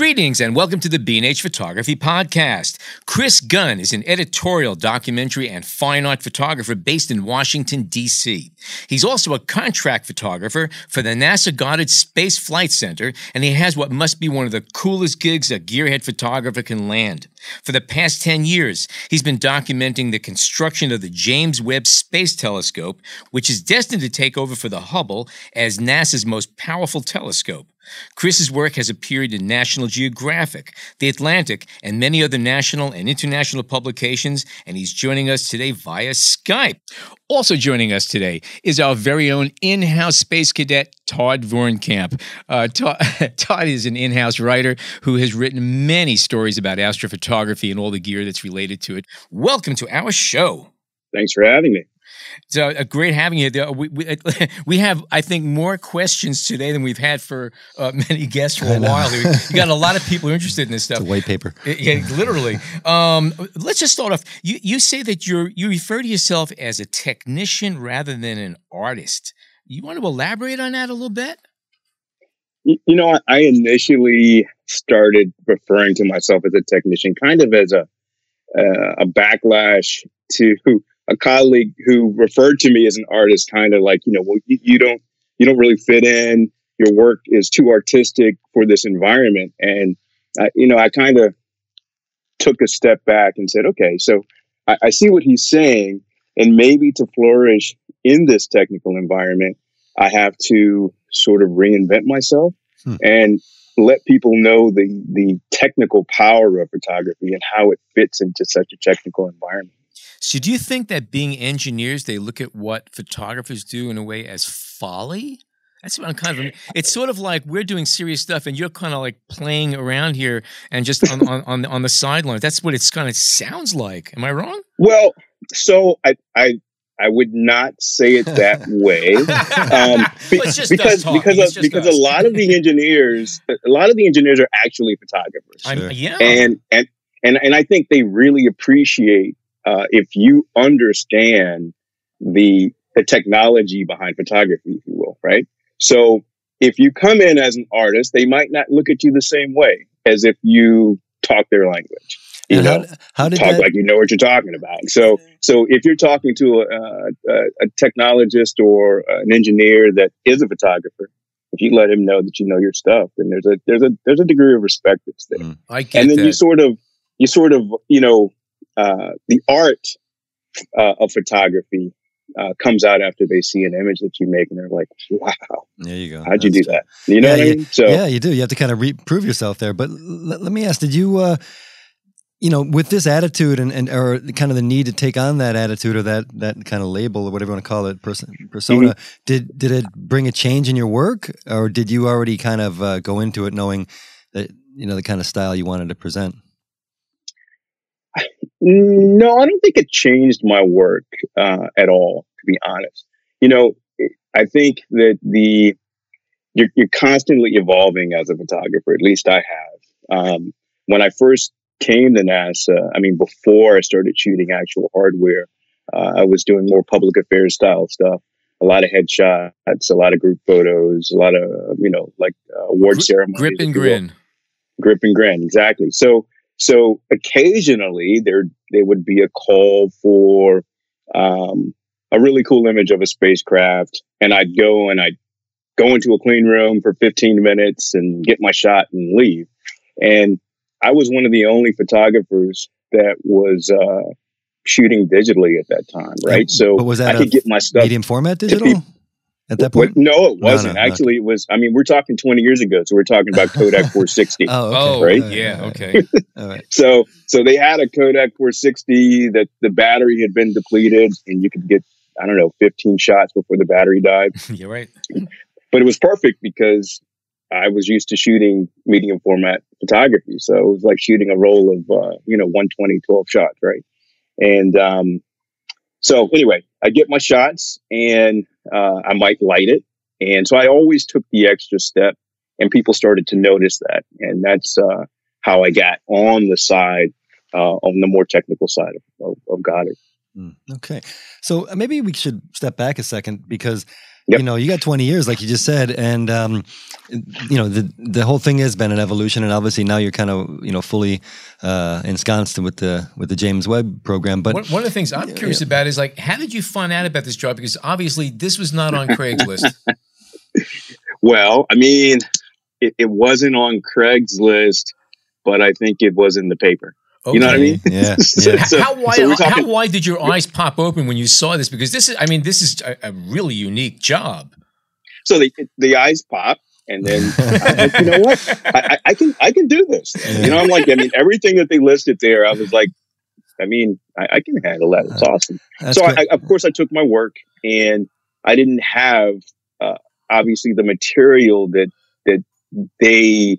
Greetings and welcome to the B&H Photography Podcast. Chris Gunn is an editorial, documentary, and fine art photographer based in Washington, D.C. He's also a contract photographer for the NASA Goddard Space Flight Center, and he has what must be one of the coolest gigs a gearhead photographer can land. For the past 10 years, he's been documenting the construction of the James Webb Space Telescope, which is destined to take over for the Hubble as NASA's most powerful telescope. Chris's work has appeared in National Geographic, The Atlantic, and many other national and international publications, and he's joining us today via Skype. Also joining us today is our very own in-house space cadet, Todd Vorenkamp. Uh, Todd, Todd is an in-house writer who has written many stories about astrophotography and all the gear that's related to it. Welcome to our show. Thanks for having me. So uh, great having you. We, we, we have, I think, more questions today than we've had for uh, many guests for a while. You got a lot of people interested in this stuff. It's a white paper. Yeah, literally. Um, let's just start off. You, you say that you're you refer to yourself as a technician rather than an artist. You want to elaborate on that a little bit? You know, I initially started referring to myself as a technician, kind of as a uh, a backlash to a colleague who referred to me as an artist, kind of like, you know, well, you, you don't, you don't really fit in. Your work is too artistic for this environment. And, I, you know, I kind of took a step back and said, okay, so I, I see what he's saying. And maybe to flourish in this technical environment, I have to sort of reinvent myself hmm. and let people know the the technical power of photography and how it fits into such a technical environment. So, do you think that being engineers, they look at what photographers do in a way as folly? That's what I'm kind of. It's sort of like we're doing serious stuff, and you're kind of like playing around here and just on on on the, on the sidelines. That's what it's kind of sounds like. Am I wrong? Well, so I I I would not say it that way, um, because because because, a, because a lot of the engineers, a lot of the engineers are actually photographers. Sure. Yeah, and and and and I think they really appreciate uh, if you understand the the technology behind photography, if you will, right? So if you come in as an artist, they might not look at you the same way as if you talk their language. You and know, how, how did talk that... like you know what you're talking about. So, so if you're talking to a, a, a technologist or an engineer that is a photographer, if you let him know that you know your stuff, then there's a there's a there's a degree of respect that's there. Mm, and then that. you sort of you sort of you know uh, the art uh, of photography uh, comes out after they see an image that you make, and they're like, "Wow, there you go. How'd That's you do that?" You know yeah, what you, I mean? So yeah, you do. You have to kind of re- prove yourself there. But l- let me ask: Did you, uh, you know, with this attitude and, and or kind of the need to take on that attitude or that that kind of label or whatever you want to call it, person, persona, mm-hmm. did did it bring a change in your work, or did you already kind of uh, go into it knowing that you know the kind of style you wanted to present? No, I don't think it changed my work uh, at all, to be honest. You know, I think that the you're, you're constantly evolving as a photographer. At least I have. Um, when I first came to NASA, I mean, before I started shooting actual hardware, uh, I was doing more public affairs style stuff. A lot of headshots, a lot of group photos, a lot of you know, like uh, award Gri- ceremonies. Grip and grin. Grip and grin, exactly. So so occasionally there there would be a call for um, a really cool image of a spacecraft, and I'd go and I'd go into a clean room for 15 minutes and get my shot and leave. And I was one of the only photographers that was uh, shooting digitally at that time, right? So but was that I could get my stuff medium format digital at that point? no, it wasn't. No, no, Actually, it was. I mean, we're talking 20 years ago, so we're talking about Kodak 460. oh, okay. oh, right? Yeah, okay. All right. So, so they had a Kodak 460 that the battery had been depleted, and you could get, I don't know, 15 shots before the battery died. You're right. But it was perfect because I was used to shooting medium format photography, so it was like shooting a roll of, uh, you know, 120, 12 shots, right? And um, so, anyway, I get my shots and uh, I might light it. And so I always took the extra step and people started to notice that. And that's uh, how I got on the side, uh, on the more technical side of, of, of Goddard. Mm, okay. So uh, maybe we should step back a second because Yep. You know, you got 20 years, like you just said, and um, you know the the whole thing has been an evolution, and obviously now you're kind of you know fully uh, ensconced with the with the James Webb program. But one, one of the things I'm curious yeah. about is like, how did you find out about this job? Because obviously this was not on Craigslist. well, I mean, it, it wasn't on Craigslist, but I think it was in the paper. Okay. You know what I mean? Yeah. yeah. so, how wide? So talking, how wide did your eyes pop open when you saw this? Because this is, I mean, this is a, a really unique job. So the the eyes pop, and then like, you know what? I, I, can I can do this. You know, I'm like, I mean, everything that they listed there, I was like, I mean, I, I can handle that. It's awesome. So I, of course, I took my work, and I didn't have uh, obviously the material that that they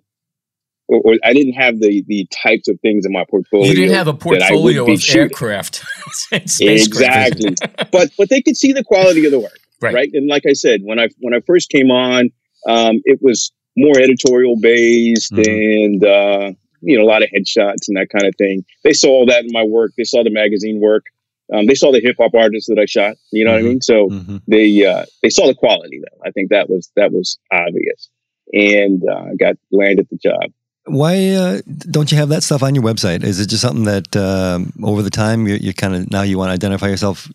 or, or, I didn't have the the types of things in my portfolio. You didn't have a portfolio of shooting. aircraft, exactly. but but they could see the quality of the work, right. right? And like I said, when I when I first came on, um, it was more editorial based mm-hmm. and uh, you know a lot of headshots and that kind of thing. They saw all that in my work. They saw the magazine work. Um, they saw the hip hop artists that I shot. You know mm-hmm. what I mm-hmm. mean? So mm-hmm. they uh, they saw the quality though. I think that was that was obvious, and uh, got landed the job. Why uh, don't you have that stuff on your website? Is it just something that um, over the time you, you kind of now you want to identify yourself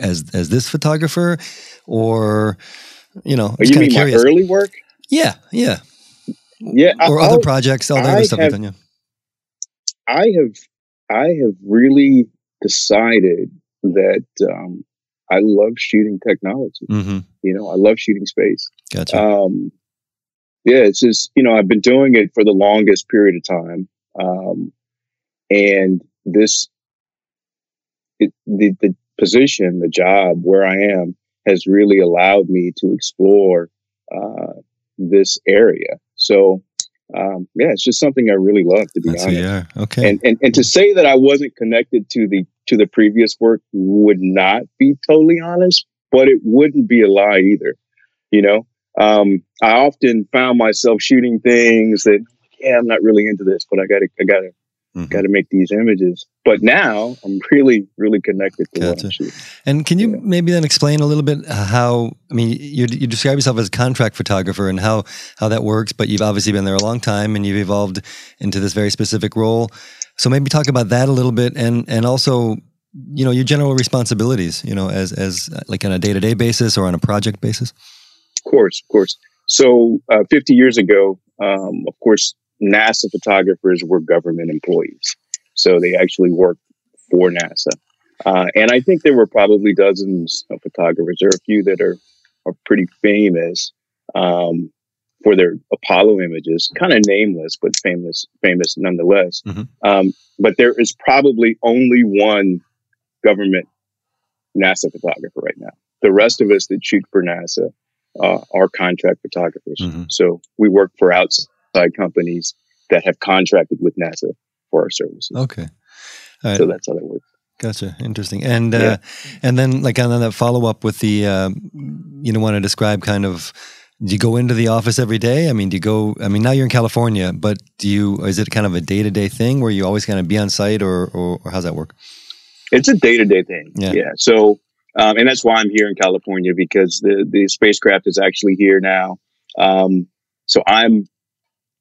as as this photographer, or you know, are you mean curious. my early work? Yeah, yeah, yeah, or I'll, other projects, all the other stuff have, done. Yeah. I have, I have really decided that um, I love shooting technology. Mm-hmm. You know, I love shooting space. Gotcha. Um, yeah, it's just, you know, I've been doing it for the longest period of time. Um, and this, it, the, the position, the job where I am has really allowed me to explore, uh, this area. So, um, yeah, it's just something I really love to be That's honest. Yeah. Okay. And, and, and to say that I wasn't connected to the, to the previous work would not be totally honest, but it wouldn't be a lie either. You know, um, I often found myself shooting things that, yeah, I'm not really into this, but I gotta, I gotta, mm-hmm. gotta make these images. But now I'm really, really connected to gotcha. what. And can you yeah. maybe then explain a little bit how, I mean, you, you describe yourself as a contract photographer and how, how that works, but you've obviously been there a long time and you've evolved into this very specific role. So maybe talk about that a little bit and, and also, you know, your general responsibilities, you know, as, as like on a day to day basis or on a project basis course, of course. So, uh, 50 years ago, um, of course, NASA photographers were government employees. So they actually worked for NASA. Uh, and I think there were probably dozens of photographers. There are a few that are, are pretty famous um, for their Apollo images, kind of nameless, but famous, famous nonetheless. Mm-hmm. Um, but there is probably only one government NASA photographer right now. The rest of us that shoot for NASA uh, are contract photographers. Mm-hmm. So we work for outside companies that have contracted with NASA for our services. Okay. So that's how that works. Gotcha. Interesting. And uh, yeah. uh, and then like on that follow up with the uh, you know want to describe kind of do you go into the office every day? I mean, do you go? I mean, now you're in California, but do you? Is it kind of a day to day thing where you always kind of be on site, or, or, or how's that work? It's a day to day thing. Yeah. yeah. So um, and that's why I'm here in California because the, the spacecraft is actually here now. Um, so I'm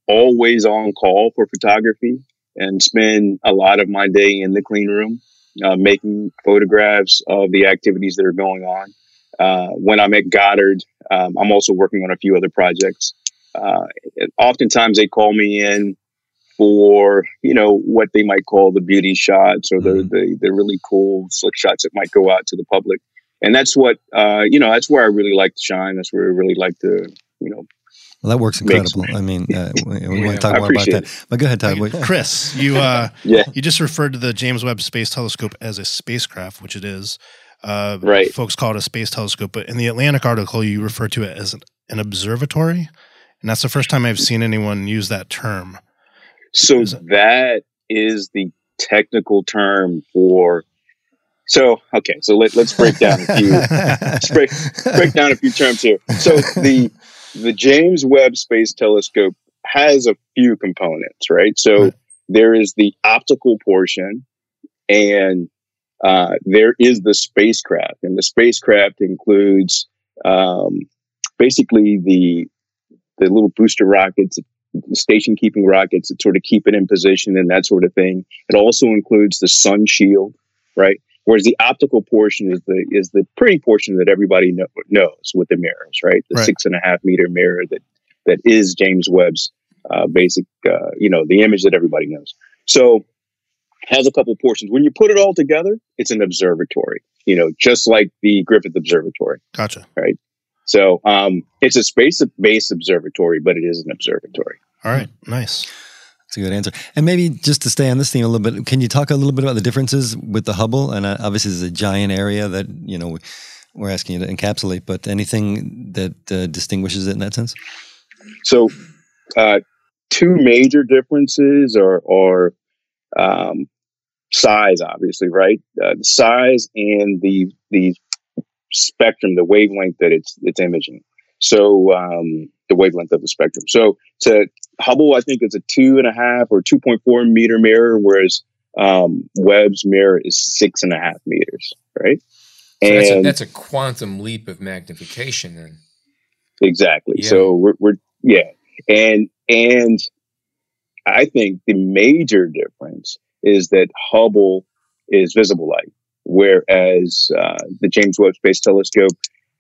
always on call for photography and spend a lot of my day in the clean room, uh, making photographs of the activities that are going on. Uh, when I'm at Goddard, um, I'm also working on a few other projects. Uh, oftentimes they call me in for you know what they might call the beauty shots or the, mm-hmm. the, the really cool slick shots that might go out to the public and that's what uh, you know that's where i really like to shine that's where i really like to you know well, that works incredible. I mean, uh, we, we yeah, want to talk more about that. But go ahead, Todd. Chris, you uh, yeah. you just referred to the James Webb Space Telescope as a spacecraft, which it is. Uh, right. Folks call it a space telescope, but in the Atlantic article, you refer to it as an, an observatory, and that's the first time I've seen anyone use that term. So is that is the technical term for So okay, so let, let's break down a few break, break down a few terms here. So the the James Webb Space Telescope has a few components, right? So right. there is the optical portion, and uh, there is the spacecraft, and the spacecraft includes um, basically the the little booster rockets, station keeping rockets that sort of keep it in position and that sort of thing. It also includes the sun shield, right? Whereas the optical portion is the is the pretty portion that everybody know, knows with the mirrors, right? The right. six and a half meter mirror that that is James Webb's uh, basic, uh, you know, the image that everybody knows. So has a couple portions. When you put it all together, it's an observatory. You know, just like the Griffith Observatory. Gotcha. Right. So um, it's a space-based observatory, but it is an observatory. All right, nice. That's a good answer. And maybe just to stay on this theme a little bit, can you talk a little bit about the differences with the Hubble? And uh, obviously, it's a giant area that you know we're asking you to encapsulate, but anything that uh, distinguishes it in that sense? So, uh, two major differences are, are um, size, obviously, right? Uh, the size and the the spectrum, the wavelength that it's it's imaging. So um, the wavelength of the spectrum. So to Hubble, I think it's a two and a half or two point four meter mirror, whereas um, Webb's mirror is six and a half meters, right? So and that's a, that's a, quantum leap of magnification, then. Exactly. Yeah. So we're, we're yeah, and and I think the major difference is that Hubble is visible light whereas uh, the James Webb Space Telescope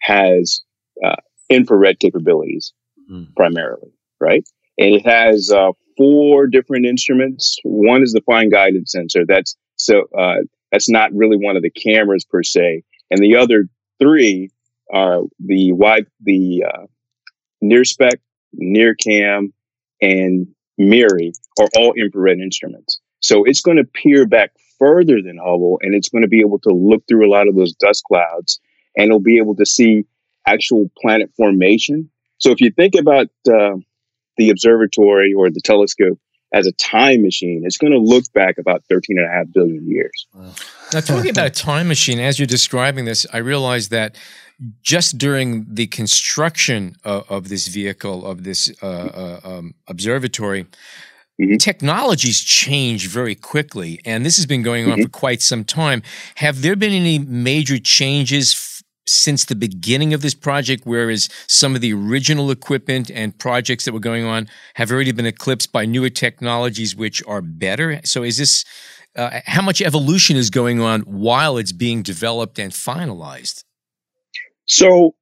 has uh, infrared capabilities mm. primarily, right? And it has uh, four different instruments. One is the fine guidance sensor. That's so uh, that's not really one of the cameras per se, and the other three are the wide, the uh, NIRSpec, NIRCam, and MIRI are all infrared instruments. So it's going to peer back further than Hubble and it's going to be able to look through a lot of those dust clouds and it'll be able to see actual planet formation. So if you think about uh, the observatory or the telescope as a time machine, it's going to look back about 13 and a half billion years. Wow. Now, talking about a time machine, as you're describing this, I realized that just during the construction of, of this vehicle, of this uh, uh, um, observatory, Mm-hmm. Technologies change very quickly, and this has been going on mm-hmm. for quite some time. Have there been any major changes f- since the beginning of this project, whereas some of the original equipment and projects that were going on have already been eclipsed by newer technologies which are better? So, is this uh, how much evolution is going on while it's being developed and finalized? So,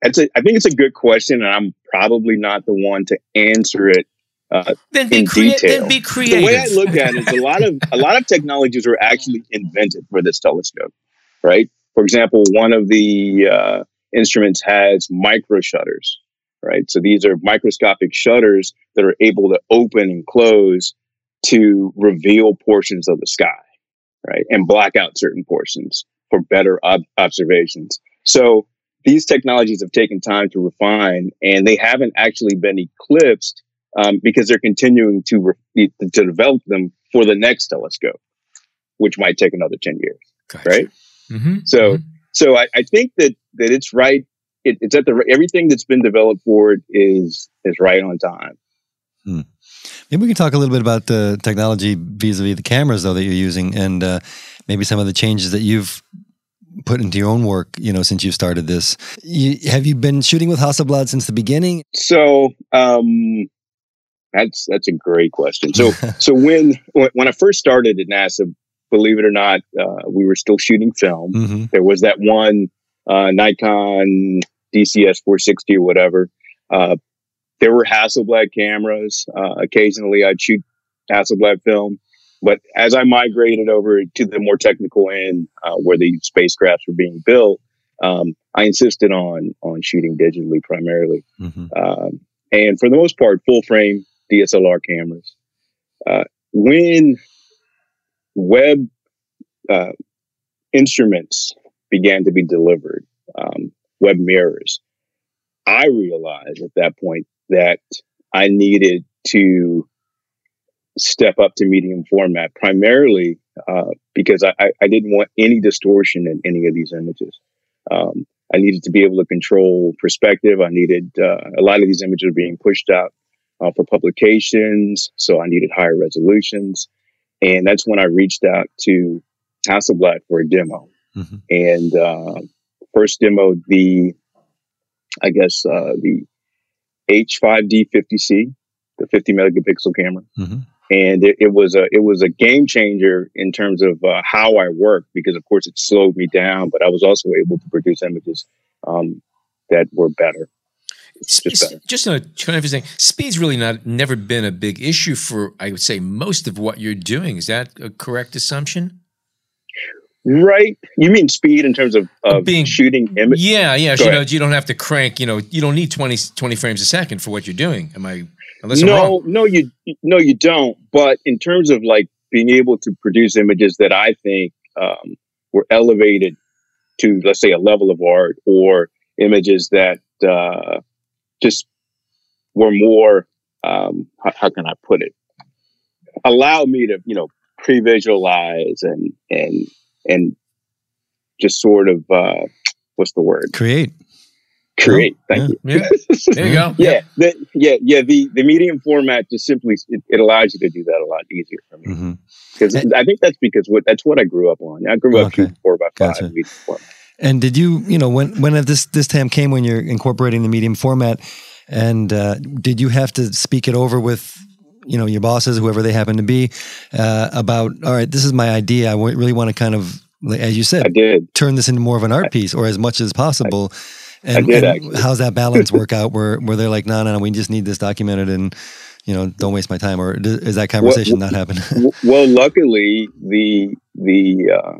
it's a, I think it's a good question, and I'm probably not the one to answer it uh, then be crea-. Then be creative. The way I look at it is a lot of a lot of technologies were actually invented for this telescope, right? For example, one of the uh, instruments has micro shutters, right? So these are microscopic shutters that are able to open and close to reveal portions of the sky, right, and black out certain portions for better ob- observations. So these technologies have taken time to refine, and they haven't actually been eclipsed um, because they're continuing to re- to develop them for the next telescope, which might take another ten years. Gotcha. Right. Mm-hmm. So, mm-hmm. so I, I, think that that it's right. It, it's at the everything that's been developed for it is is right on time. Hmm. Maybe we can talk a little bit about the technology vis-a-vis the cameras, though, that you're using, and uh, maybe some of the changes that you've put into your own work, you know, since you started this. You, have you been shooting with Hasselblad since the beginning? So, um, that's that's a great question. So so when when I first started at NASA, believe it or not, uh, we were still shooting film. Mm-hmm. There was that one uh, Nikon DCS 460 or whatever. Uh, there were Hasselblad cameras. Uh, occasionally, I'd shoot Hasselblad film. But as I migrated over to the more technical end, uh, where the spacecrafts were being built, um, I insisted on on shooting digitally primarily. Mm-hmm. Um, and for the most part, full frame DSLR cameras. Uh, when Webb uh, instruments began to be delivered, um, Webb mirrors, I realized at that point that I needed to step up to medium format primarily uh, because I, I, didn't want any distortion in any of these images. Um, I needed to be able to control perspective. I needed uh, a lot of these images being pushed out uh, for publications, so I needed higher resolutions, and that's when I reached out to Hasselblad for a demo. Mhm. And uh, first demoed the, I guess uh, the H5D50C, the 50 megapixel camera Mhm. and it, it was a it was a game changer in terms of uh, how I work because of course it slowed me down, but I was also able to produce images um, that were better. Just a kind of thing. Speed's really not never been a big issue for I would say most of what you're doing. Is that a correct assumption? Right? You mean speed in terms of, of Being- shooting images? Yeah, yeah. You know, you don't have to crank. You know, you don't need 20, 20 frames a second for what you're doing. Am I? Unless No, no, you no, you don't. But in terms of like being able to produce images that I think um, were elevated to, let's say, a level of art, or images that uh, just were more, um, how, how can I put it, allow me to, you know, pre-visualize and and and just sort of uh, what's the word? Create. Create. Thank yeah. you. Yeah, there you go. yeah, the, yeah, yeah. The the medium format just simply it, it allows you to do that a lot easier for me hmm because I think that's because what that's what I grew up on. I grew up Okay. shooting four by five Gotcha. medium format. And did you, you know, when when this this time came when you're incorporating the medium format, and uh, did you have to speak it over with, you know, your bosses, whoever they happen to be, uh, about all right, this is my idea. I really want to kind of, like, as you I said, did. turn this into more of an art piece or as much as possible. And, did, and how's that balance work out? Where where they're like, no, no, no, we just need this documented, and you know, don't waste my time. Or is that conversation not happen? W- well, luckily the the uh,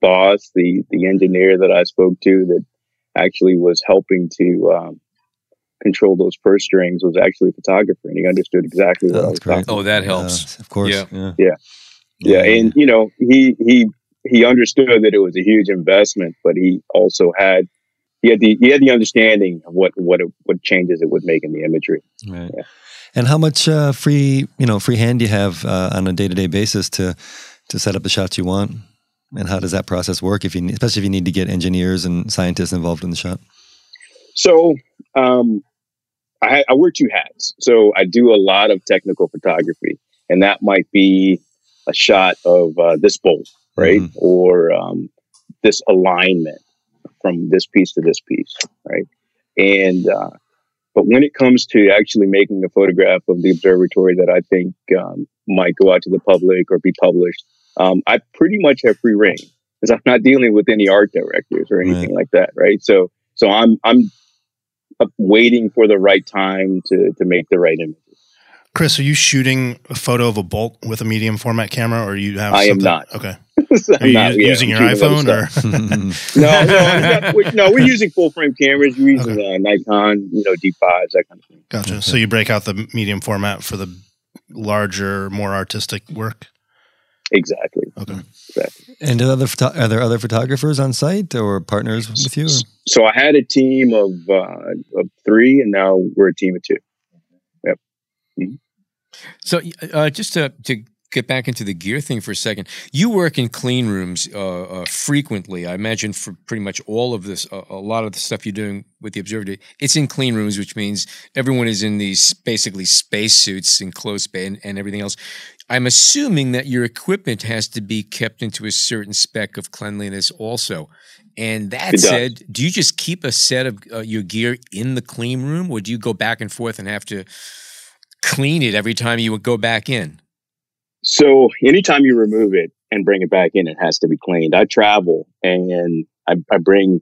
boss, the the engineer that I spoke to, that actually was helping to um, control those purse strings, was actually a photographer, and he understood exactly what Oh, I was great. talking. Oh, that helps. Uh, of course. Yeah. Yeah. Yeah. Yeah, and you know, he he he understood that it was a huge investment, but he also had he had the he had the understanding of what what it, what changes it would make in the imagery. Right. Yeah. And how much uh, free, you know, free hand do you have uh, on a day to day basis to to set up the shots you want? And how does that process work? If you, especially if you need to get engineers and scientists involved in the shot. So um, I, I wear two hats. So I do a lot of technical photography, and that might be a shot of uh, this bolt, right, Mhm. or um, this alignment from this piece to this piece, right, and uh, but when it comes to actually making a photograph of the observatory that I think um, might go out to the public or be published, um, I pretty much have free reign because I'm not dealing with any art directors or anything like that, right? So, so I'm I'm uh, waiting for the right time to to make the right image. Chris, are you shooting a photo of a bolt with a medium format camera, or you have? I am something- not. Okay. I'm Are you not, yeah, using I'm your iPhone or? no, no, I'm not- we- no, we're using full frame cameras. We're using uh, Nikon, you know, D5s, that kind of thing. Gotcha. So you break out the medium format for the larger, more artistic work. Exactly. Okay. Exactly. And are, other photo- are there other photographers on site or partners with you? So I had a team of uh, of three, and now we're a team of two. Yep. So, uh, just to, to get back into the gear thing for a second, you work in clean rooms uh, uh, frequently. I imagine for pretty much all of this, uh, a lot of the stuff you're doing with the observatory, it's in clean rooms, which means everyone is in these basically spacesuits and enclosed space, and, and everything else. I'm assuming that your equipment has to be kept into a certain spec of cleanliness also. And that It does. said, do you just keep a set of uh, your gear in the clean room, or do you go back and forth and have to clean it every time you would go back in? So anytime you remove it and bring it back in, it has to be cleaned. I travel and I, I bring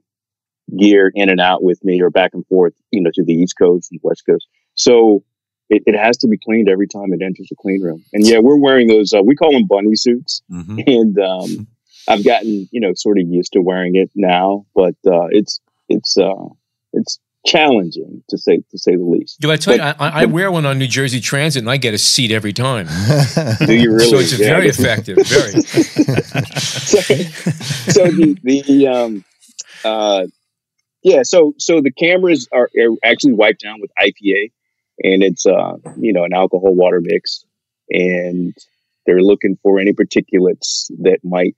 gear in and out with me or back and forth, you know, to the East Coast and West Coast. So it, it has to be cleaned every time it enters the clean room. And yeah, we're wearing those, uh, we call them bunny suits. Mm-hmm. And um, I've gotten, you know, sort of used to wearing it now, but uh, it's, it's, uh, it's challenging to say, to say the least. Do I tell you, I, I I wear one on New Jersey Transit and I get a seat every time. Do you really? So it's Yeah. very effective. Very. so, so the the um uh yeah so so the cameras are, are actually wiped down with IPA and it's uh you know an alcohol water mix and They're looking for any particulates that might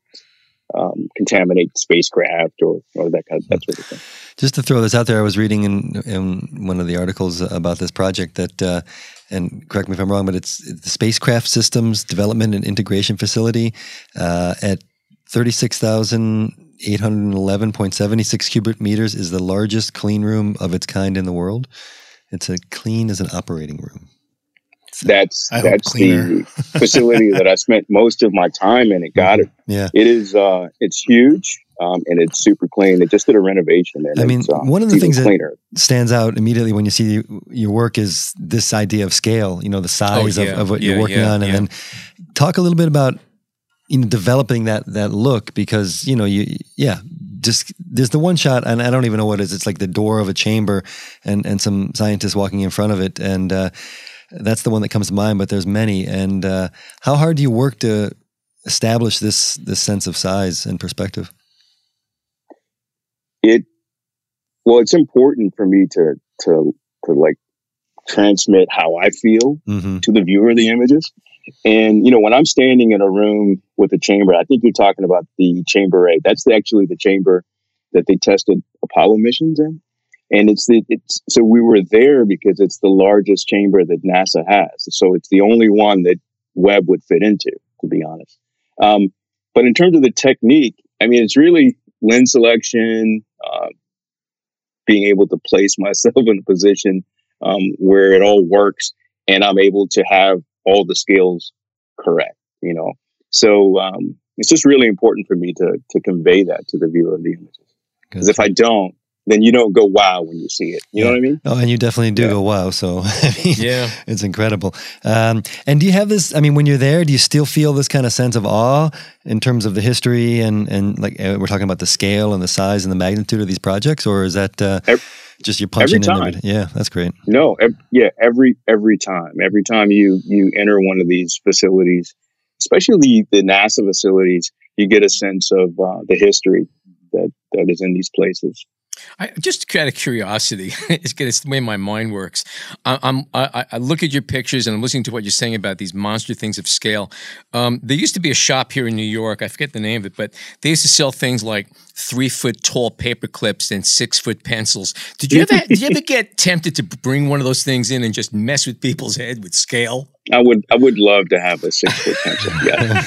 um, contaminate spacecraft or, or that kind of that sort of thing. Just to throw this out there, I was reading in, in one of the articles about this project that, uh, and correct me if I'm wrong, but it's, the Spacecraft Systems Development and Integration Facility uh, at 36,811.76 cubic meters is the largest clean room of its kind in the world. It's a clean as an operating room. That's that's the facility that I spent most of my time in. It got it. Yeah, it is. Uh, it's huge. Um, and it's super clean. They just did a renovation. And I mean, uh, one of the things cleaner. that stands out immediately when you see your work is this idea of scale. You know, the size oh, yeah. of, of, what yeah, you're working yeah, on, and then talk a little bit about you know developing that that look because you know you yeah just there's the one shot and I don't even know what it is. It's like the door of a chamber and and some scientists walking in front of it and. Uh, that's the one that comes to mind, but there's many. And uh, how hard do you work to establish this this sense of size and perspective? It well, it's important for me to to to like transmit how I feel mm-hmm. to the viewer of the images. And you know, when I'm standing in a room with a chamber, I think you're talking about the chamber A. That's actually the chamber that they tested Apollo missions in and it's the it's so we were there because it's the largest chamber that NASA has. So it's the only one that Webb would fit into, to be honest. Um, but in terms of the technique, I mean, it's really lens selection, uh, being able to place myself in a position um, where it all works, and I'm able to have all the skills correct. You know, so um, it's just really important for me to to convey that to the viewer of the images. Because if I don't, then you don't go wow when you see it. You yeah. know what I mean? Oh, and you definitely do yeah. go wow. So I mean, yeah, it's incredible. Um, and do you have this? I mean, when you're there, do you still feel this kind of sense of awe in terms of the history and and like uh, we're talking about the scale and the size and the magnitude of these projects, or is that uh, every, just you punching every time. in? yeah, that's great. No, every, yeah, every every time, every time you you enter one of these facilities, especially the, the NASA facilities, you get a sense of uh, the history that that is in these places. I, just out of curiosity, it's, it's the way my mind works. I, I'm, I, I, look at your pictures and I'm listening to what you're saying about these monster things of scale. Um, there used to be a shop here in New York. I forget the name of it, but they used to sell things like three foot tall paper clips and six foot pencils. Did you ever did you ever get tempted to bring one of those things in and just mess with people's head with scale? I would I would love to have a six foot pencil. Yeah.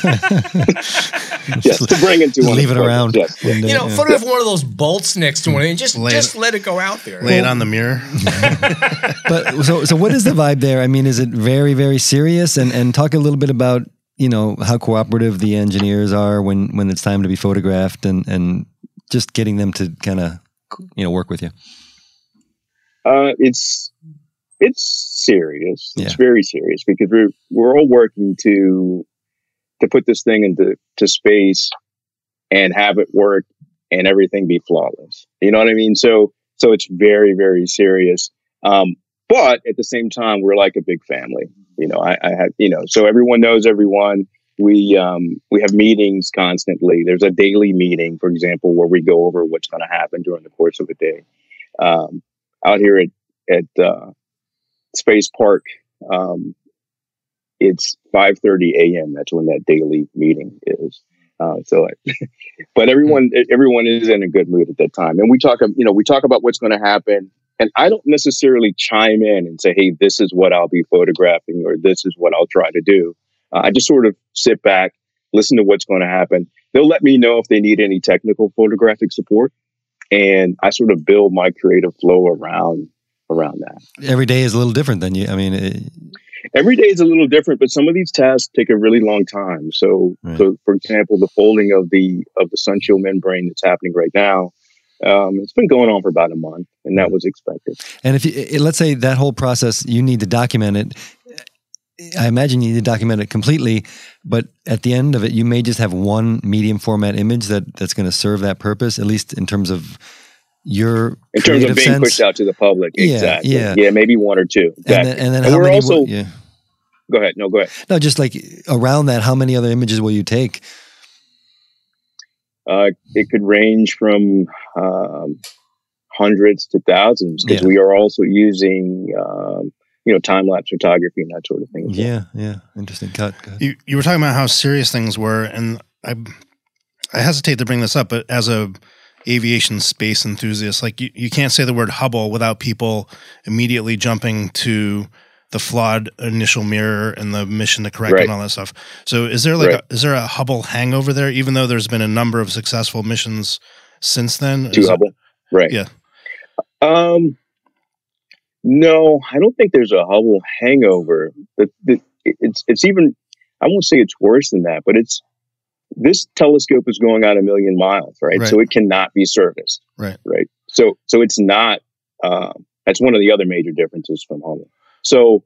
yes, to bring it to leave it around. Yes, uh, You know, yeah. photograph one of those bolts next to one and just lay just it, let it go out there. Lay it on the mirror. but so so what is the vibe there? I mean, is it very very serious? And and talk a little bit about you know how cooperative the engineers are when when it's time to be photographed and and just getting them to kind of you know work with you? Uh, it's it's serious. It's yeah. very serious because we're we're all working to to put this thing into to space and have it work and everything be flawless. You know what I mean? So so it's very very serious. Um, but at the same time, we're like a big family. You know, I, I have you know, so everyone knows everyone we um, we have meetings constantly. There's a daily meeting, for example, where we go over what's going to happen during the course of a day. Um, out here at at uh, Space Park, um, it's 5:30 a.m. That's when that daily meeting is. Uh, so, but everyone everyone is in a good mood at that time, and we talk. You know, we talk about what's going to happen. And I don't necessarily chime in and say, "Hey, this is what I'll be photographing," or "This is what I'll try to do." Uh, I just sort of sit back, listen to what's going to happen. They'll let me know if they need any technical photographic support, and I sort of build my creative flow around around that. Every day is a little different than you. I mean, it, every day is a little different, but some of these tasks take a really long time. So, right. so for example, the folding of the of the sun shield membrane that's happening right now. Um, it's been going on for about a month, and that was expected. And if you, let's say that whole process, you need to document it I imagine you need to document it completely, but at the end of it, you may just have one medium format image that that's going to serve that purpose, at least in terms of your in terms of being sense. pushed out to the public. Yeah, exactly. Yeah, yeah, maybe one or two. Exactly. And then, and then and how we're many? Also, yeah. Go ahead. No, go ahead. No, just like around that, how many other images will you take? Uh, it could range from um, hundreds to thousands because yeah. we are also using um, you know time lapse photography and that sort of thing. Yeah, yeah, interesting. Cut. cut. You you were talking about how serious things were, and I I hesitate to bring this up, but as a aviation space enthusiast, like you, you can't say the word Hubble without people immediately jumping to the flawed initial mirror and the mission to correct Right. and all that stuff. So is there like Right. a, is there a Hubble hangover there? Even though there's been a number of successful missions since then. to Is it- Hubble, right? Yeah. Um, no, I don't think there's a Hubble hangover. The, the, it's it's even I won't say it's worse than that, but it's this telescope is going out a million miles, right? Right. So it cannot be serviced, Right. Right. So so it's not. Um, that's one of the other major differences from Hubble. So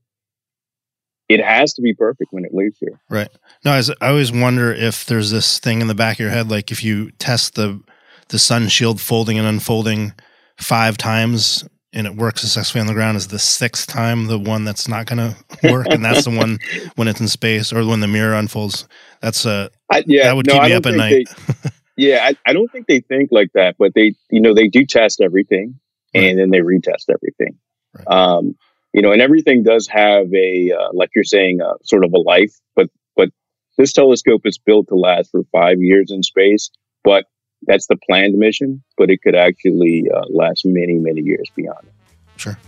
it has to be perfect when it leaves here. Right? No, I, was- I always wonder if there's this thing in the back of your head, like if you test the the sun shield folding and unfolding five times and it works successfully on the ground, is the sixth time the one that's not going to work, and that's the one when it's in space or when the mirror unfolds. That's uh, I, yeah, that would no, keep me up at night. they- Yeah, I, I don't think they think like that, but they, you know, they do test everything Right. and then they retest everything. Right. Um, you know, and everything does have a, uh, like you're saying, uh, sort of a life, but, but this telescope is built to last for five years in space, but that's the planned mission, but it could actually uh, last many, many years beyond it. Sure.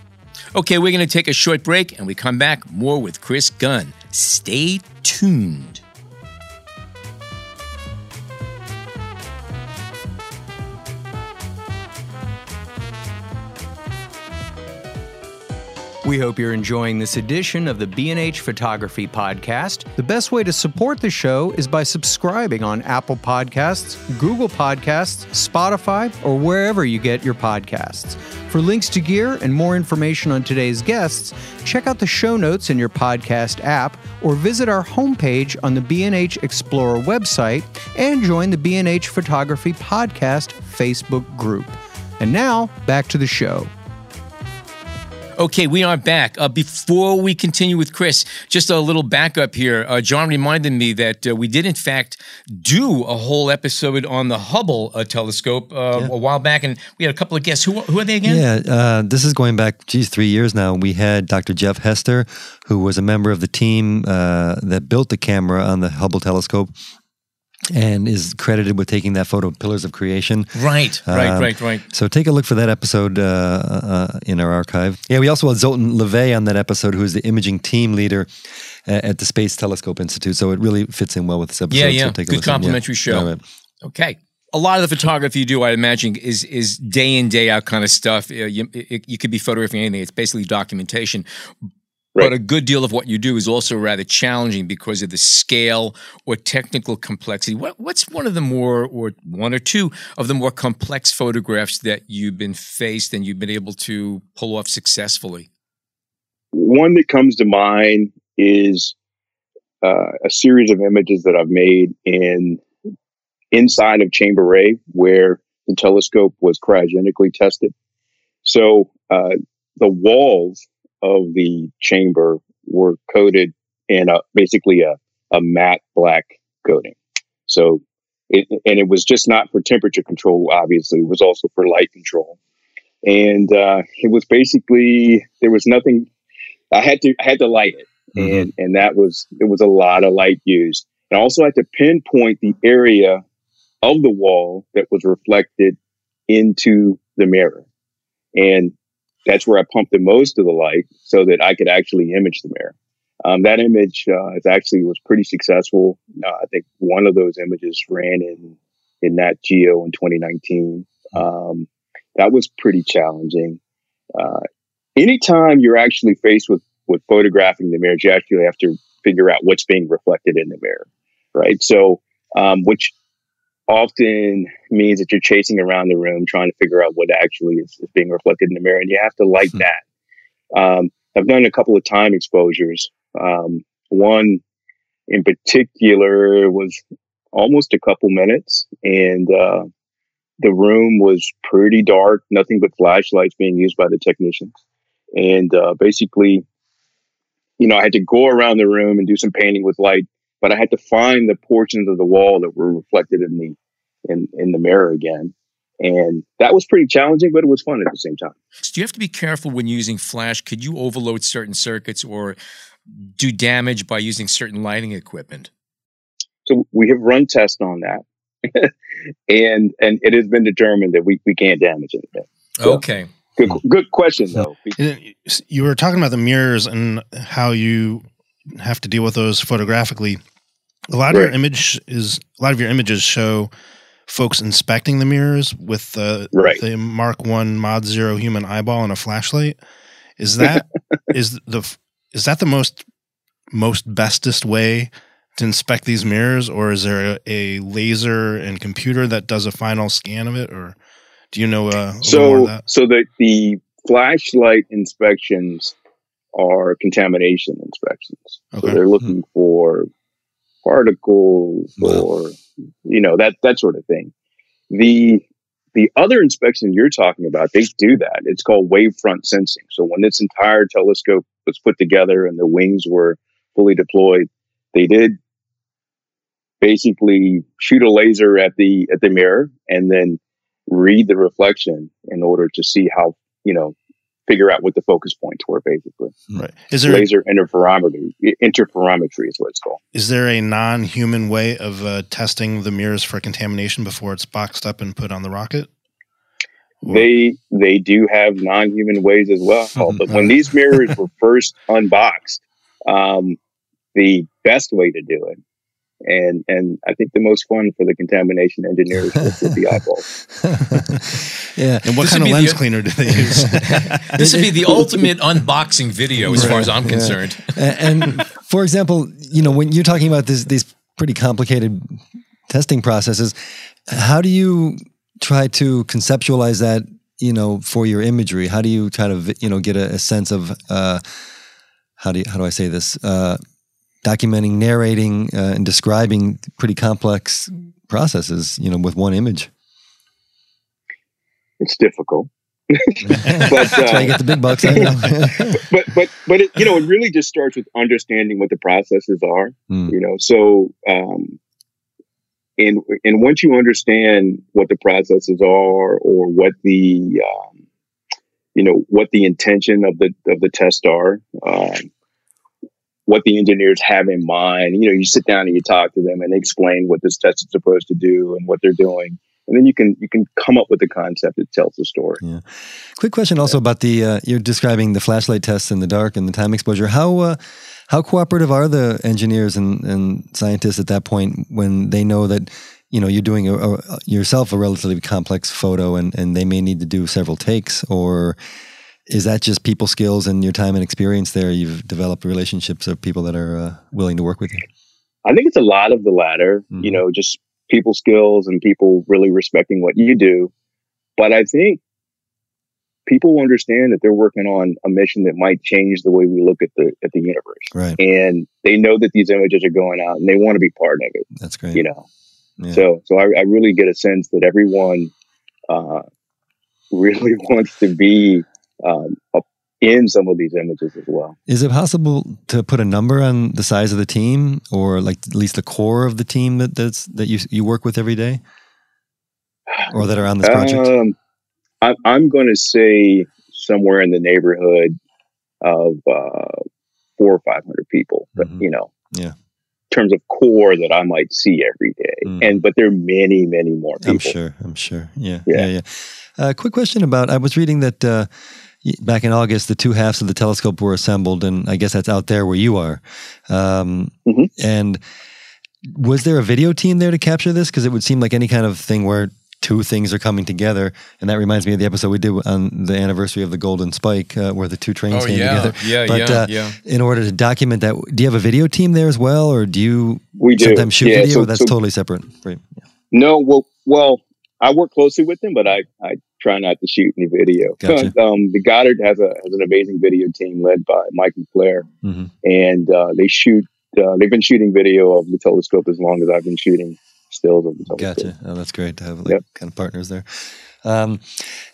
Okay, we're going to take a short break and we come back more with Chris Gunn. Stay tuned. We hope you're enjoying this edition of the B&H Photography Podcast. The best way to support the show is by subscribing on Apple Podcasts, Google Podcasts, Spotify, or wherever you get your podcasts. For links to gear and more information on today's guests, check out the show notes in your podcast app or visit our homepage on the B&H Explorer website and join the B&H Photography Podcast Facebook group. And now, back to the show. Okay, we are back. Uh, before we continue with Chris, just a little backup here. Uh, John reminded me that uh, we did, in fact, do a whole episode on the Hubble uh, telescope uh, a while back, and we had a couple of guests. Who, who are they again? Yeah, uh, this is going back, geez, three years now. We had Dr. Jeff Hester, who was a member of the team uh, that built the camera on the Hubble telescope and is credited with taking that photo of Pillars of Creation. Right, right, Um, right, right. So take a look for that episode uh, uh, in our archive. Yeah, we also had Zoltan LeVay on that episode, who is the imaging team leader uh, at the Space Telescope Institute. So it really fits in well with this episode. Yeah, so yeah. take a Good listen. Yeah. complimentary show. All right. Okay. A lot of the photography you do, I imagine, is is day in day out kind of stuff. Uh, You, you could be photographing anything; it's basically documentation. But a good deal of what you do is also rather challenging because of the scale or technical complexity. What, what's one of the more, or one or two of the more complex photographs that you've been faced and you've been able to pull off successfully? One that comes to mind is uh, a series of images that I've made in inside of Chamber A, where the telescope was cryogenically tested. So uh, the walls of the chamber were coated in a basically a, a matte black coating. So it, and it was just not for temperature control. Obviously, it was also for light control. And uh, it was basically there was nothing. I had to I had to light it, Mhm. and and that was it was a lot of light used. And I also had to pinpoint the area of the wall that was reflected into the mirror, and that's where I pumped the most of the light so that I could actually image the mirror. Um, that image uh, is actually was pretty successful. Uh, I think one of those images ran in in Nat Geo in 2019. Um, that was pretty challenging. Uh, anytime you're actually faced with with photographing the mirror, you actually have to figure out what's being reflected in the mirror, right? So, um, which often means that you're chasing around the room trying to figure out what actually is, is being reflected in the mirror, and you have to like Hmm. that. Um, I've done a couple of time exposures. Um, one in particular was almost a couple minutes, and uh, the room was pretty dark, nothing but flashlights being used by the technicians. And uh, basically, you know, I had to go around the room and do some painting with light, but I had to find the portions of the wall that were reflected in the in in the mirror again. And that was pretty challenging, but it was fun at the same time. So do you have to be careful when using flash? Could you overload certain circuits or do damage by using certain lighting equipment? So we have run tests on that. and and it has been determined that we, we can't damage anything. So, okay. Good good question though. You were talking about the mirrors and how you have to deal with those photographically. A lot right. of your image is a lot of your images show folks inspecting the mirrors with the right. the Mark One Mod Zero human eyeball and a flashlight. Is that is the is that the most most bestest way to inspect these mirrors, or is there a, a laser and computer that does a final scan of it, or do you know? Uh, so so the the flashlight inspections are contamination inspections. Okay. So they're looking hmm. for particles or you know that that sort of thing. The the other inspection you're talking about, they do that. It's called wavefront sensing. So when this entire telescope was put together and the wings were fully deployed, they did basically shoot a laser at the at the mirror and then read the reflection in order to see how you know figure out what the focus points were basically. Right. Is there laser interferometry interferometry is what it's called. Is there a non-human way of uh, testing the mirrors for contamination before it's boxed up and put on the rocket? Or? they they do have non-human ways as well but when these mirrors were first unboxed um, the best way to do it and and I think the most fun for the contamination engineers was with the eyeballs. yeah, and what this kind of lens the, cleaner do they use? this would be the ultimate unboxing video, as right, far as I'm yeah. concerned. and, and for example, you know, when you're talking about this, these pretty complicated testing processes, how do you try to conceptualize that? You know, for your imagery, how do you try to you know get a, a sense of uh, how do you, how do I say this? Uh, documenting, narrating, uh, and describing pretty complex processes, you know, with one image. It's difficult. but uh, I get the big bucks. but but but it, you know, it really just starts with understanding what the processes are. Mm. You know, so um, and and once you understand what the processes are, or what the um, you know what the intention of the of the test are, um, what the engineers have in mind. You know, you sit down and you talk to them and explain what this test is supposed to do and what they're doing. And then you can you can come up with a concept that tells the story. Yeah. Quick question also yeah. about the uh, you're describing the flashlight tests in the dark and the time exposure. How uh, how cooperative are the engineers and, and scientists at that point when they know that you know you're doing a, a, yourself a relatively complex photo and, and they may need to do several takes or is that just people skills and your time and experience there? You've developed relationships of people that are uh, willing to work with you. I think it's a lot of the latter. Mm-hmm. You know, just people skills and people really respecting what you do. But I think people understand that they're working on a mission that might change the way we look at the at the universe. Right. And they know that these images are going out and they want to be part of it. That's great. You know. Yeah. So so I, I, really get a sense that everyone uh, really wants to be um, in some of these images as well. Is it possible to put a number on the size of the team, or like at least the core of the team that that's that you you work with every day, or that are on this project? Um, I, I'm going to say somewhere in the neighborhood of uh, four or five hundred people. But mm-hmm. you know, yeah. In terms of core that I might see every day, mm. and but there are many, many more people. I'm sure. I'm sure. Yeah, yeah, yeah. yeah. Uh, quick question about I was reading that. Uh, back in August, the two halves of the telescope were assembled, and I guess that's out there where you are. Um, mm-hmm. And was there a video team there to capture this? Because it would seem like any kind of thing where two things are coming together, and that reminds me of the episode we did on the anniversary of the Golden Spike, uh, where the two trains oh, came yeah. together. Yeah, but, yeah, uh, yeah. In order to document that, do you have a video team there as well, or do you we do. sometimes shoot yeah, video? So, that's so, totally separate. Right. Yeah. No, well, well, I work closely with them, but I, I try not to shoot any video. Gotcha. um, the Goddard has a has an amazing video team led by Mike and Claire, mm-hmm. and uh, they shoot. Uh, they've been shooting video of the telescope as long as I've been shooting stills of the telescope. Gotcha. Oh, that's great to have like yep. kind of partners there. Um,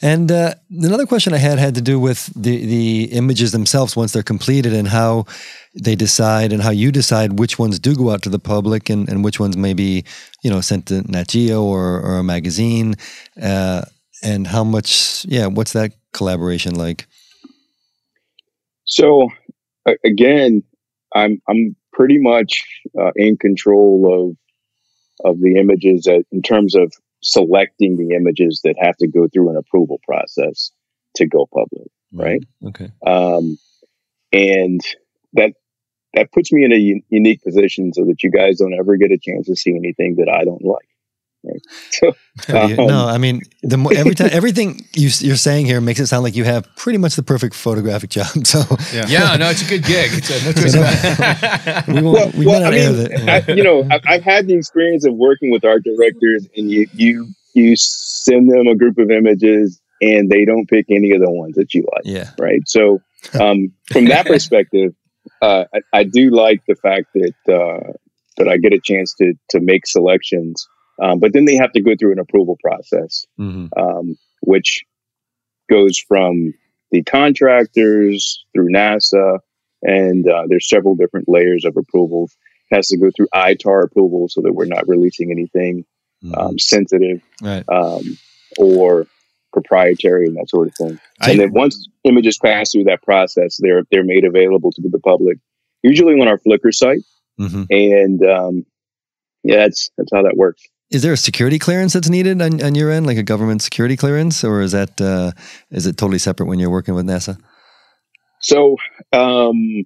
and uh, another question I had had to do with the the images themselves once they're completed and how they decide and how you decide which ones do go out to the public and, and which ones may be you know sent to Nat Geo or, or a magazine. Uh, and how much? Yeah, what's that collaboration like? So again, I'm I'm pretty much uh, in control of of the images in terms of selecting the images that have to go through an approval process to go public, right? Okay. Um, and that that puts me in a u- unique position so that you guys don't ever get a chance to see anything that I don't like. Right? So, How do you- Um, no, I mean, the more, every time everything you, you're saying here makes it sound like you have pretty much the perfect photographic job. So Yeah, no, it's a good gig. It's a, no You know, we won't. well, we well, I mean, I, you know, I've, I've had the experience of working with art directors, and you you you send them a group of images, and they don't pick any of the ones that you like, yeah. right? So, um, from that perspective, uh, I, I do like the fact that uh, that I get a chance to to make selections, um, but then they have to go through an approval process, hmm um, which goes from the contractors through NASA, and uh, there's several different layers of approvals. It has to go through ITAR approval so that we're not releasing anything um, sensitive Right. um, or proprietary and that sort of thing. I- and then once images pass through that process, they're they're made available to the public, usually on our Flickr site. hmm And um, yeah, that's that's how that works. Is there a security clearance that's needed on, on your end, like a government security clearance, or is that uh, is it totally separate when you're working with NASA? So, um,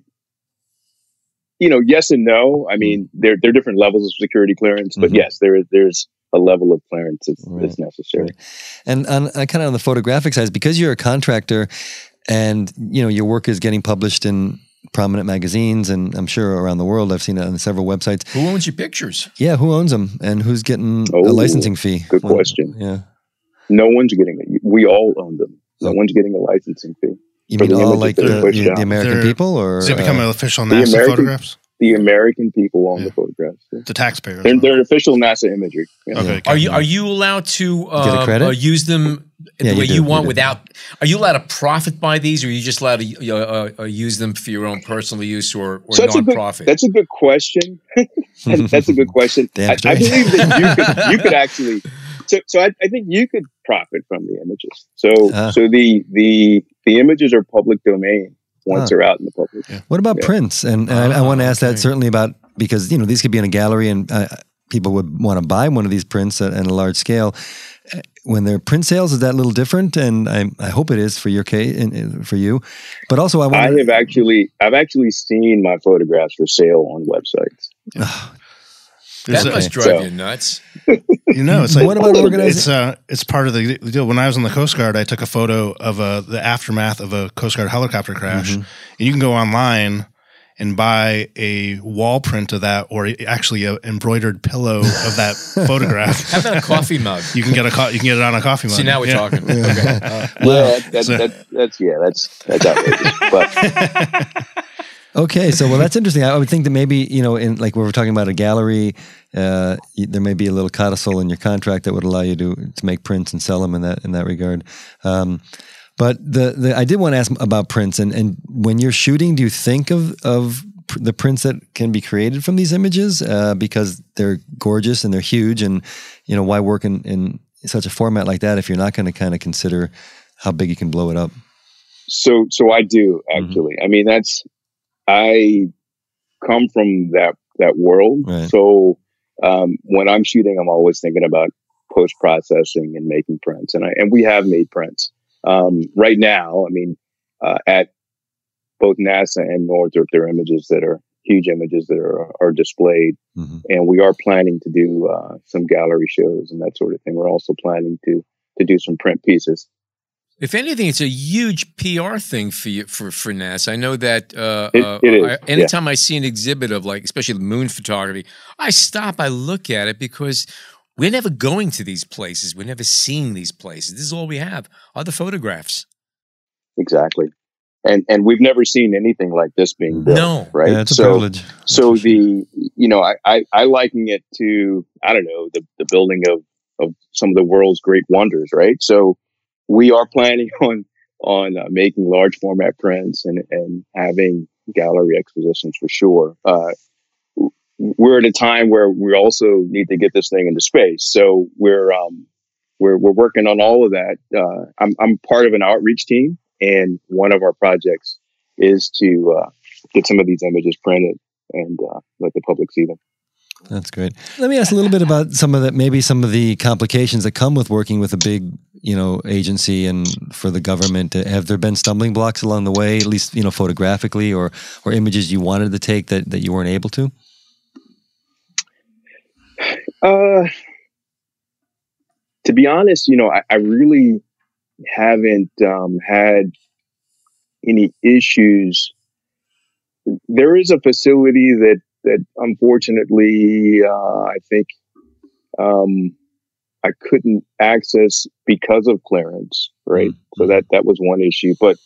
you know, yes and no. I mean, there there are different levels of security clearance, but Mhm. yes, there is there's a level of clearance that's, Right. that's necessary. Right. And on uh, kind of on the photographic side, because you're a contractor, and you know your work is getting published in prominent magazines, and I'm sure around the world. I've seen it on several websites. Who owns your pictures? Yeah, who owns them, and who's getting Oh, a licensing fee? good Well, question. Yeah, No one's getting it. We all own them. No Oh. one's getting a licensing fee. you mean the all like the, the, the American people, or Does it become uh, official the NASA American- photographs? The American people own Yeah. the photographs. Yeah. The taxpayers. They're, they're official NASA imagery. Yeah. okay. Are you are you allowed to uh, uh, use them the Yeah, way you you want do. without? Are you allowed to profit by these, or are you just allowed to uh, uh, uh, use them for your own personal use or, or So that's a good- nonprofit? That's a good question. That's a good question. I, I believe that you could you could actually. So, so I, I think you could profit from the images. So Ah. so the the the images are public domain once Ah. they're out in the public. What about Yeah. prints? And, and I, I Ah, want to ask that certainly about because you know these could be in a gallery and uh, people would want to buy one of these prints at, at a large scale. Uh, When they're print sales, is that a little different? And I, I hope it is for your case and and for you. But also, I I have actually I've actually seen my photographs for sale on websites. There's that must drive So- you nuts. You know, it's like What about organizing- It's uh, it's part of the deal. When I was on the Coast Guard, I took a photo of uh, the aftermath of a Coast Guard helicopter crash, Mhm. and you can go online and buy a wall print of that, or actually an embroidered pillow of that photograph. How about a coffee mug? You can get a co- you can get it on a coffee mug. See, now we're Yeah. talking. Okay. Uh, Yeah, that, that, So- that, that's yeah, that's that's outrageous. But Okay, so well, that's interesting. I would think that maybe you know, in like we were talking about a gallery, uh, there may be a little codicil in your contract that would allow you to to make prints and sell them in that in that regard. Um, but the, the I did want to ask about prints, and and when you're shooting, do you think of of the prints that can be created from these images uh, because they're gorgeous and they're huge, and you know why work in, in such a format like that if you're not going to kind of consider how big you can blow it up? so so I do actually. I mean that's I come from that that world. Right. So um, when I'm shooting, I'm always thinking about post processing and making prints, and I and we have made prints. Um, right now, I mean, uh, at both NASA and Northrop, there are images that are huge images that are are displayed, hmm and we are planning to do uh, some gallery shows and that sort of thing. We're also planning to to do some print pieces. If anything, it's a huge PR thing for you, for for NASA. I know that uh, It- uh, it is, I, anytime I see an exhibit of like, especially the moon photography, I stop, I look at it because we're never going to these places. We're never seeing these places. This is all we have: are the photographs. Exactly. And and we've never seen anything like this being built. No. Right. Yeah, it's a so privilege. so the you know, I, I, I liken it to I don't know, the, the building of, of some of the world's great wonders, right? So we are planning on on uh, making large format prints and, and having gallery expositions for sure. Uh, we're at a time where we also need to get this thing into space. So we're um, we're we're working on all of that. Uh, I'm I'm part of an outreach team, and one of our projects is to uh, get some of these images printed and uh, let the public see them. That's great. Let me ask a little bit about some of the maybe some of the complications that come with working with a big, you know, agency and for the government. Have there been stumbling blocks along the way, at least you know, photographically, or or images you wanted to take that that you weren't able to? Uh, to be honest, you know, I, I really haven't um, had any issues. There is a facility that that unfortunately uh, I think um, I couldn't access because of clearance, right? Mm-hmm. So that that was one issue, but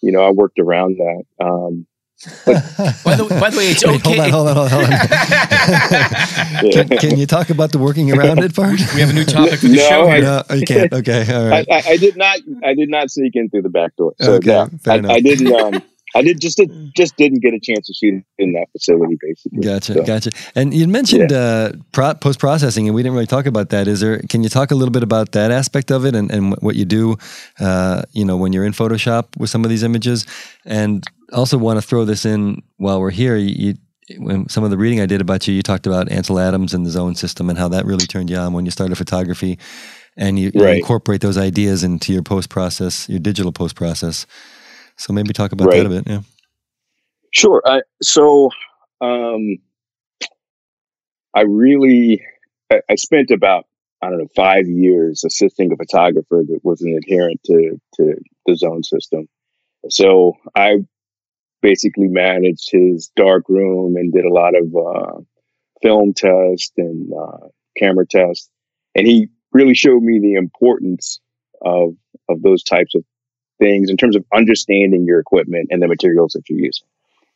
you know I worked around that. Um, by, the, by the way, it's Wait, okay. Hold on, hold on, hold on. can, can, you talk about the working around it part? We have a new topic for the no, show. I, no, you can't. Okay, all right. I, I, I, did not. I did not sneak in through the back door. So okay, yeah, I, I, didn't. Um, I did just just didn't get a chance to shoot in that facility, basically. Gotcha, so, gotcha. And you mentioned yeah. uh, pro- post processing, and we didn't really talk about that. Is there? Can you talk a little bit about that aspect of it and, and what you do? Uh, you know, when you're in Photoshop with some of these images, and also want to throw this in while we're here. You, when some of the reading I did about you, you talked about Ansel Adams and the zone system and how that really turned you on when you started photography, and you, right. you incorporate those ideas into your post process, your digital post process. So maybe talk about right. that a bit. Yeah. Sure. I, so um, I really I, I, spent about I don't know five years assisting a photographer that was an adherent to to the zone system. So I basically managed his dark room and did a lot of uh, film tests and uh, camera tests, and he really showed me the importance of of those types of things in terms of understanding your equipment and the materials that you're using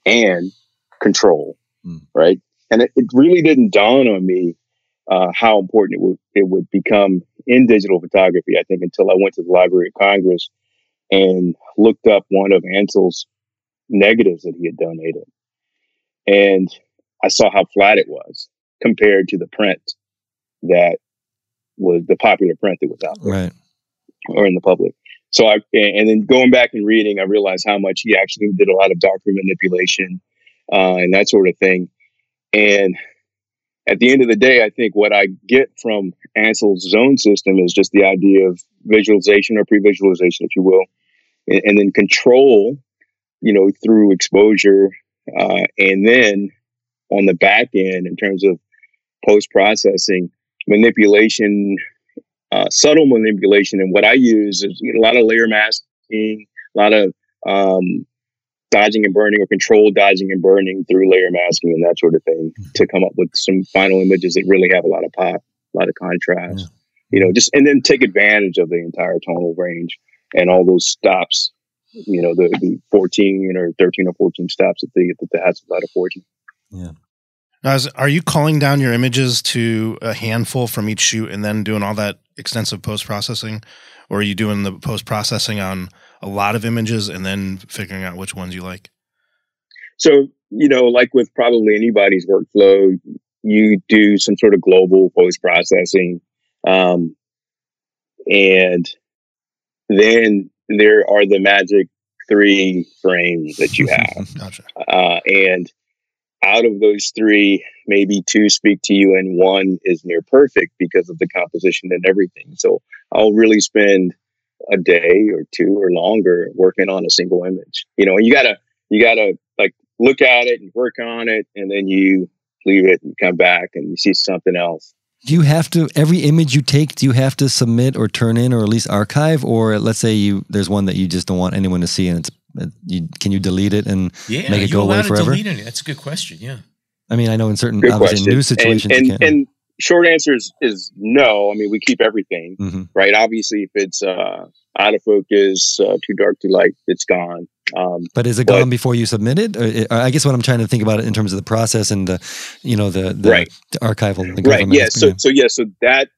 and control, mm. right? And it, it, really didn't dawn on me uh, how important it would it would become in digital photography. I think until I went to the Library of Congress and looked up one of Ansel's negatives that he had donated, and I saw how flat it was compared to the print that was the popular print that was out there, right, or in the public so I and then going back and reading, I realized how much he actually did a lot of darkroom manipulation uh, and that sort of thing. And at the end of the day, I think what I get from Ansel's zone system is just the idea of visualization or pre-visualization, if you will, and, and then control, you know, through exposure, uh, and then on the back end in terms of post processing manipulation uh, subtle manipulation. And what I use is a lot of layer masking, a lot of um, dodging and burning or controlled dodging and burning through layer masking and that sort of thing mm-hmm. to come up with some final images that really have a lot of pop, a lot of contrast. Yeah. You know, just and then take advantage of the entire tonal range and all those stops. You know, the, the 14 or 13 or 14 stops that the that the Hasselblad of Fortune. Yeah. Now, is, are you calling down your images to a handful from each shoot and then doing all that extensive post processing, or are you doing the post processing on a lot of images and then figuring out which ones you like? So, you know, like with probably anybody's workflow, you do some sort of global post processing. Um, and then there are the magic three frames that you have. gotcha. Uh, and out of those three, maybe two speak to you, and one is near perfect because of the composition and everything. So I'll really spend a day or two or longer working on a single image. You know, you gotta you gotta like look at it and work on it, and then you leave it and come back and you see something else. Do you have to every image you take? Do you have to submit or turn in or at least archive? Or let's say you there's one that you just don't want anyone to see and it's you, can you delete it and yeah, make it go away forever? It? That's a good question. Yeah. I mean, I know in certain good obviously question. new situations, and, and, and, short answer is, is no. I mean, we keep everything, mm-hmm. right? Obviously, if it's uh, out of focus, uh, too dark, too light, it's gone. Um, but is it but, gone before you submit it? Or, I guess what I'm trying to think about it in terms of the process and the, you know, the, the, right. the archival. The right. Yeah. So, so yeah. So that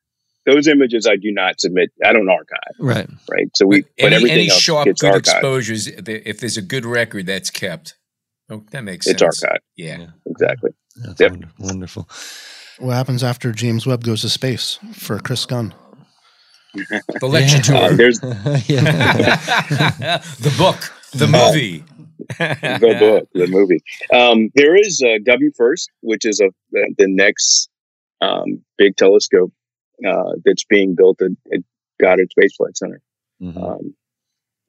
those images I do not submit. I don't archive. Right. Right. So we, but, everything any else sharp, gets good archived. exposures. If there's a good record, that's kept. Oh, that makes sense. It's archived. Yeah. yeah. Exactly. That's yep. wonderful. What happens after James Webb goes to space for Chris Gunn? The lecture Uh, tour, there's the book, the movie. the book, the movie. Um, there is uh, WFIRST, which is a the, the next um, big telescope uh, that's being built at, at Goddard Space Flight Center, Mhm. um,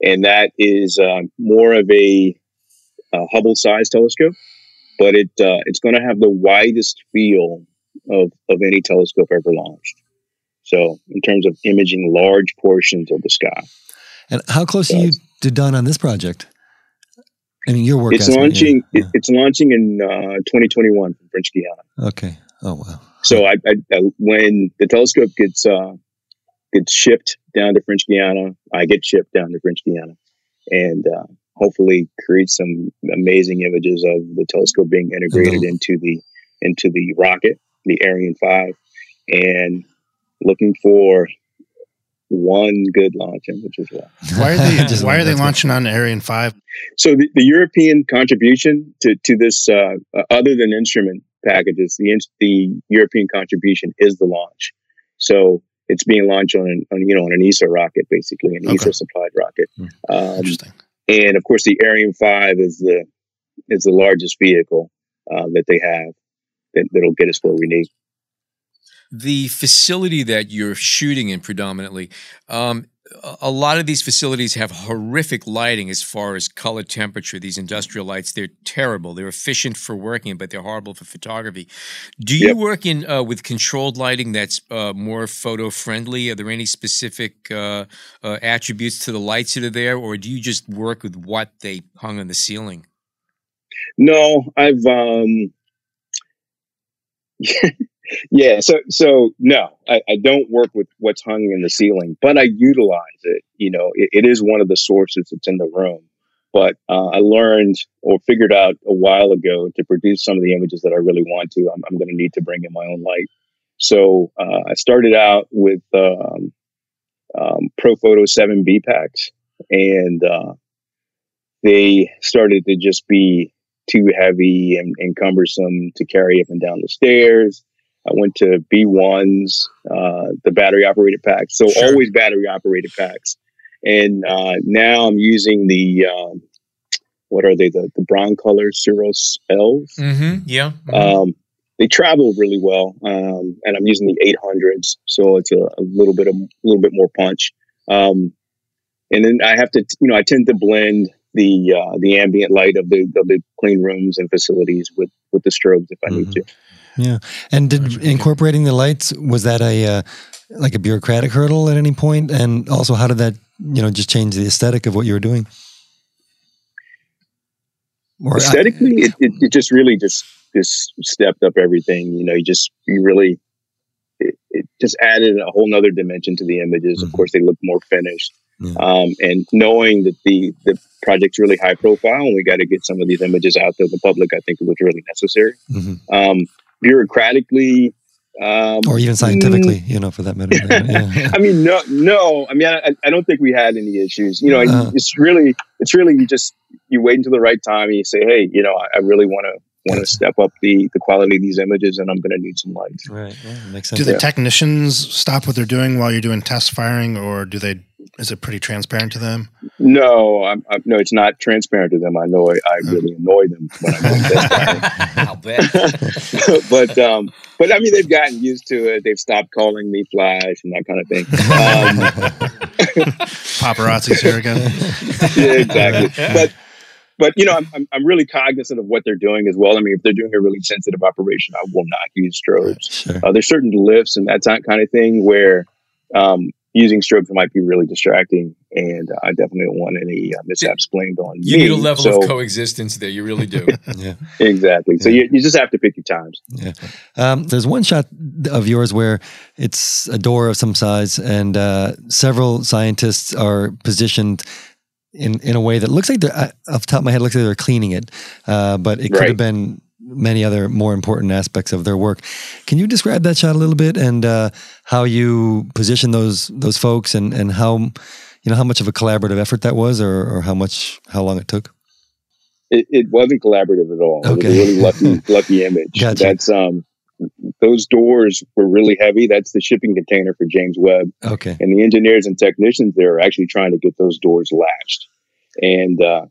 and that is uh, more of a, a Hubble-sized telescope, but it uh, it's going to have the widest field of of any telescope ever launched. So, in terms of imaging large portions of the sky. And how close are you to done on this project? I mean, your work. it's launching. Yeah. It's launching in uh, 2021 from French Guiana. Okay. Oh wow. So I, I, I when the telescope gets uh, gets shipped down to French Guiana, I get shipped down to French Guiana, and uh, hopefully create some amazing images of the telescope being integrated little- into the into the rocket, the Ariane Five, and looking for one good launch image as well. Why are they Just Why are they launching on Ariane five? So the, the European contribution to, to this, uh, uh, other than instrument packages, the the European contribution is the launch. So it's being launched on, an, on you know on an ESA rocket, basically an Okay. ESA supplied rocket. Hmm. Um, Interesting. and of course, the Ariane Five is the is the largest vehicle uh, that they have that, that'll get us where we need. the facility that you're shooting in predominantly um, a- lot of these facilities have horrific lighting as far as color temperature. These industrial lights they're terrible. They're efficient for working but they're horrible for photography. Do you Yep. work in uh, with controlled lighting that's uh, more photo friendly are there any specific uh, uh, attributes to the lights that are there or do you just work with what they hung on the ceiling? No, I've um yeah, so so no, I, I don't work with what's hung in the ceiling, but I utilize it. You know, it, it is one of the sources that's in the room. But uh, I learned or figured out a while ago to produce some of the images that I really want to, I'm, I'm going to need to bring in my own light. So uh, I started out with um, um, Profoto 7B packs, and uh, they started to just be too heavy and, and cumbersome to carry up and down the stairs. I went to B1s, uh, the battery operated packs. So Sure. always battery operated packs. And uh, now I'm using the, um, what are they, the, the Broncolor Siros L's. mm-hmm yeah Um, they travel really well, um, and I'm using the 800s, so it's a, a little bit of a little bit more punch. Um, and then I have to, you know, I tend to blend the uh, the ambient light of the of the clean rooms and facilities with with the strobes if I need to. Yeah. And did incorporating the lights was that a uh, like a bureaucratic hurdle at any point? And also, how did that you know just change the aesthetic of what you were doing? Or Aesthetically, it, it, it just really just just stepped up everything. You know, you just you really it, it just added a whole nother dimension to the images. Of Mhm. course, they look more finished. Um, and knowing that the the project's really high profile, and we got to get some of these images out to the public, I think it was really necessary. Mhm. Um, bureaucratically, um, or even scientifically, you know, for that matter. Yeah. I mean, no, no. I mean, I, I don't think we had any issues. You know, Uh-huh. it's really, it's really you just you wait until the right time and you say, hey, you know, I, I really want to want to step up the the quality of these images, and I'm going to need some lights. Right. Yeah, makes sense. Do the Yeah. technicians stop what they're doing while you're doing test firing, or do they? Is it pretty transparent to them? No, I'm, I'm no, it's not transparent to them. I know I, I really annoy them when I'm doing this. i'll bet but um, but I mean, they've gotten used to it. They've stopped calling me Flash and that kind of thing. Um, Paparazzi's here again. yeah, exactly. But but you know, I'm, I'm I'm really cognizant of what they're doing as well. I mean, if they're doing a really sensitive operation, I will not use strobes. Sure. Uh, there's certain lifts and that kind of thing where um, using strobes might be really distracting, and I definitely don't want any uh, mishaps blamed on you me. need a level so, of coexistence there you really do Yeah. exactly. So Yeah. you, you just have to pick your times. Yeah. Um, there's one shot of yours where it's a door of some size, and uh, several scientists are positioned in in a way that looks like they're uh, off the top of my head looks like they're cleaning it, uh, but it could Right. have been many other more important aspects of their work. Can you describe that shot a little bit and uh, how you position those those folks and and how you know how much of a collaborative effort that was, or or how much how long it took? It, it wasn't collaborative at all. It Okay. was a really lucky lucky image. Gotcha. That's um those doors were really heavy. That's the shipping container for James Webb. Okay. And the engineers and technicians there are actually trying to get those doors latched. And uh,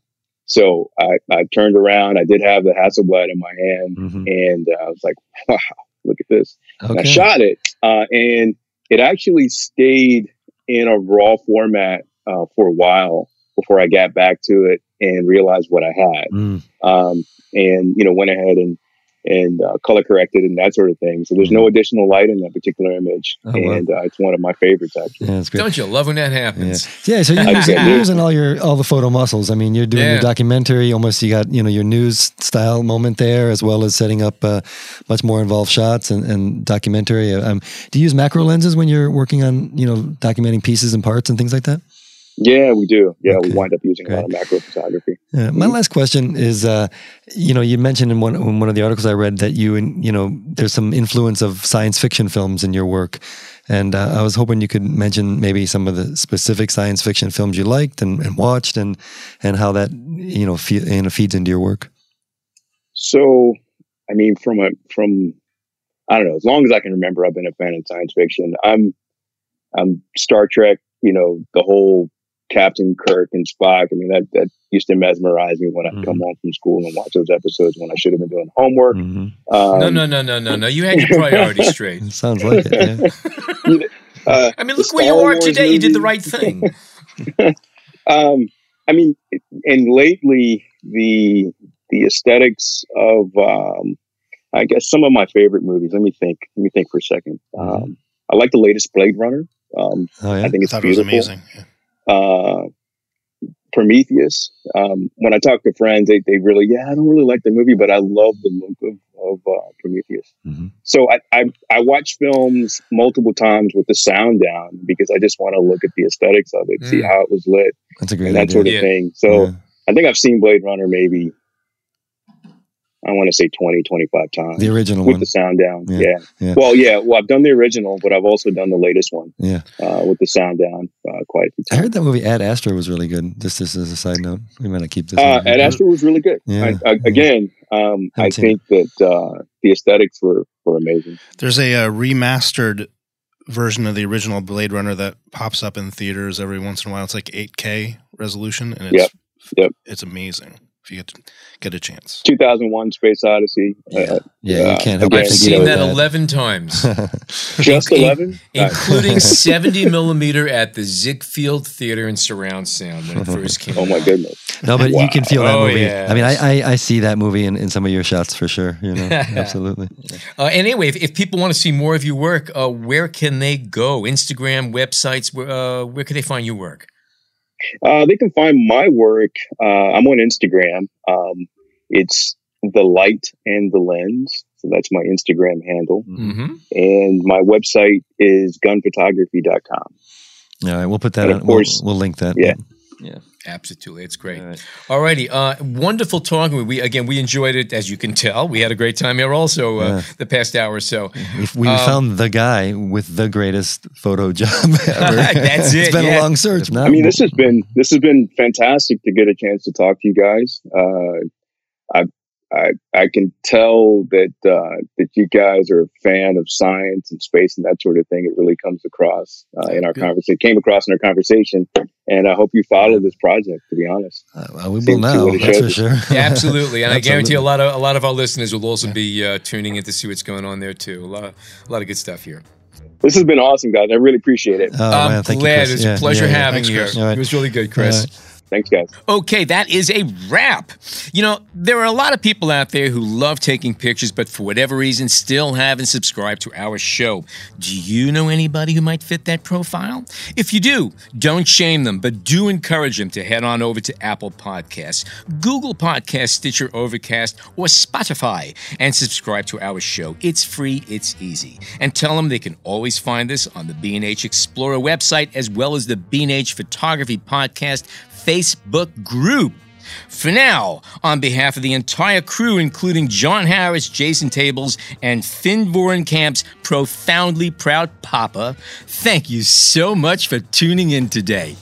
so I, I turned around. I did have the Hasselblad in my hand, Mhm. and uh, I was like, "Wow, look at this!" And I shot it, uh, and it actually stayed in a raw format uh, for a while before I got back to it and realized what I had Mm. um, and you know went ahead and and uh, color corrected and that sort of thing. So there's no additional light in that particular image, Oh, wow. and uh, it's one of my favorites actually. Yeah, that's great. Don't you love when that happens? Yeah, so you're using, you're using all your all the photo muscles. I mean, you're doing Yeah. your documentary. Almost, you got you know your news style moment there, as well as setting up uh, much more involved shots and, and documentary. Um, do you use macro lenses when you're working on you know documenting pieces and parts and things like that? Yeah, we do. Yeah, Okay. we wind up using a lot of macro photography. Yeah, my last question is, uh, you know, you mentioned in one in one of the articles I read that you and you know there's some influence of science fiction films in your work, and uh, I was hoping you could mention maybe some of the specific science fiction films you liked and, and watched, and and how that you know, fe- you know feeds into your work. So, I mean, from a from I don't know, as long as I can remember, I've been a fan of science fiction. I'm I'm Star Trek. You know, the whole Captain Kirk and Spock. I mean, that that used to mesmerize me when I'd come home from school and watch those episodes when I should have been doing homework. Mhm. Um, No, no, no, no, no, no. You had your priorities straight. It sounds like it. Yeah. Uh, I mean, look where you are Wars today. You did the right thing. um, I mean, and lately the the aesthetics of um, I guess some of my favorite movies. Let me think. Let me think for a second. Um, I like the latest Blade Runner. Um, Oh yeah. I think I it's thought it was beautiful. amazing. Yeah. Uh, Prometheus. Um, when I talk to friends, they, they really, yeah, I don't really like the movie, but I love the look of, of uh, Prometheus. Mhm. So I, I I watch films multiple times with the sound down because I just want to look at the aesthetics of it, see Mm. how it was lit, That's a great and that idea. sort of Yeah. thing. So Yeah. I think I've seen Blade Runner maybe, I want to say 20, 25 times The original with one. the sound down. Yeah, Yeah. yeah. Well, yeah. Well, I've done the original, but I've also done the latest one Yeah. uh, with the sound down uh, quite a few I heard that movie Ad Astra was really good. Just, just as a side note, we might not keep this. Uh, in. Ad Astra was really good. Yeah, I, I, again, um, I Haven't think that uh, the aesthetics were, were amazing. There's a, uh remastered version of the original Blade Runner that pops up in theaters every once in a while. It's like 8K resolution, and it's Yep. Yep. it's amazing if you get to, get a chance. 2001 Space Odyssey. Yeah. Uh, yeah, you can't help again, I've seen you know, that 11 times, just In- 11? including 70 millimeter at the Ziegfeld Theater in surround sound when it first came oh my goodness. No, but you can feel that Oh, movie. yes. I mean, I, I I see that movie in, in some of your shots for sure. You know, absolutely. Uh, and anyway, if, if people want to see more of your work, uh, where can they go? Instagram, websites, where, uh, where can they find your work? Uh, they can find my work. Uh, I'm on Instagram. Um, it's the light and the lens. So that's my Instagram handle. Mm-hmm. And my website is gunnphotography.com. All right, we'll put that And on. of course- we'll, we'll link that. Yeah. Yeah. Absolutely, it's great. All right. All righty, uh, wonderful talking. with We again, we enjoyed it as you can tell. We had a great time here, also uh, Yeah. the past hour or so. We, we Um, found the guy with the greatest photo job ever. That's It's it's been yeah. a long search. Now, I mean, this has been this has been fantastic to get a chance to talk to you guys. Uh, I I I can tell that uh, that you guys are a fan of science and space and that sort of thing. It really comes across uh, in our conversation. Came across in our conversation, and I hope you follow this project. To be honest, Uh, well, we will see now. That's for sure. Yeah, absolutely, and I guarantee a lot of a lot of our listeners will also be uh, tuning in to see what's going on there too. A lot, of, a lot of good stuff here. this has been awesome, guys. I really appreciate it. Oh, I'm man, thank you, glad Chris. it's Yeah, a pleasure yeah, yeah. having Thanks, you. Chris. here. All right. It was really good, Chris. Thanks, guys. Okay, that is a wrap. You know, there are a lot of people out there who love taking pictures, but for whatever reason still haven't subscribed to our show. Do you know anybody who might fit that profile? If you do, don't shame them, but do encourage them to head on over to Apple Podcasts, Google Podcasts, Stitcher Overcast, or Spotify and subscribe to our show. It's free, it's easy. And tell them they can always find us on the B&H Explorer website as well as the B&H Photography Podcast Facebook group. For now, on behalf of the entire crew, including John Harris, Jason Tables, and Finn Vorenkamp's profoundly proud papa, thank you so much for tuning in today.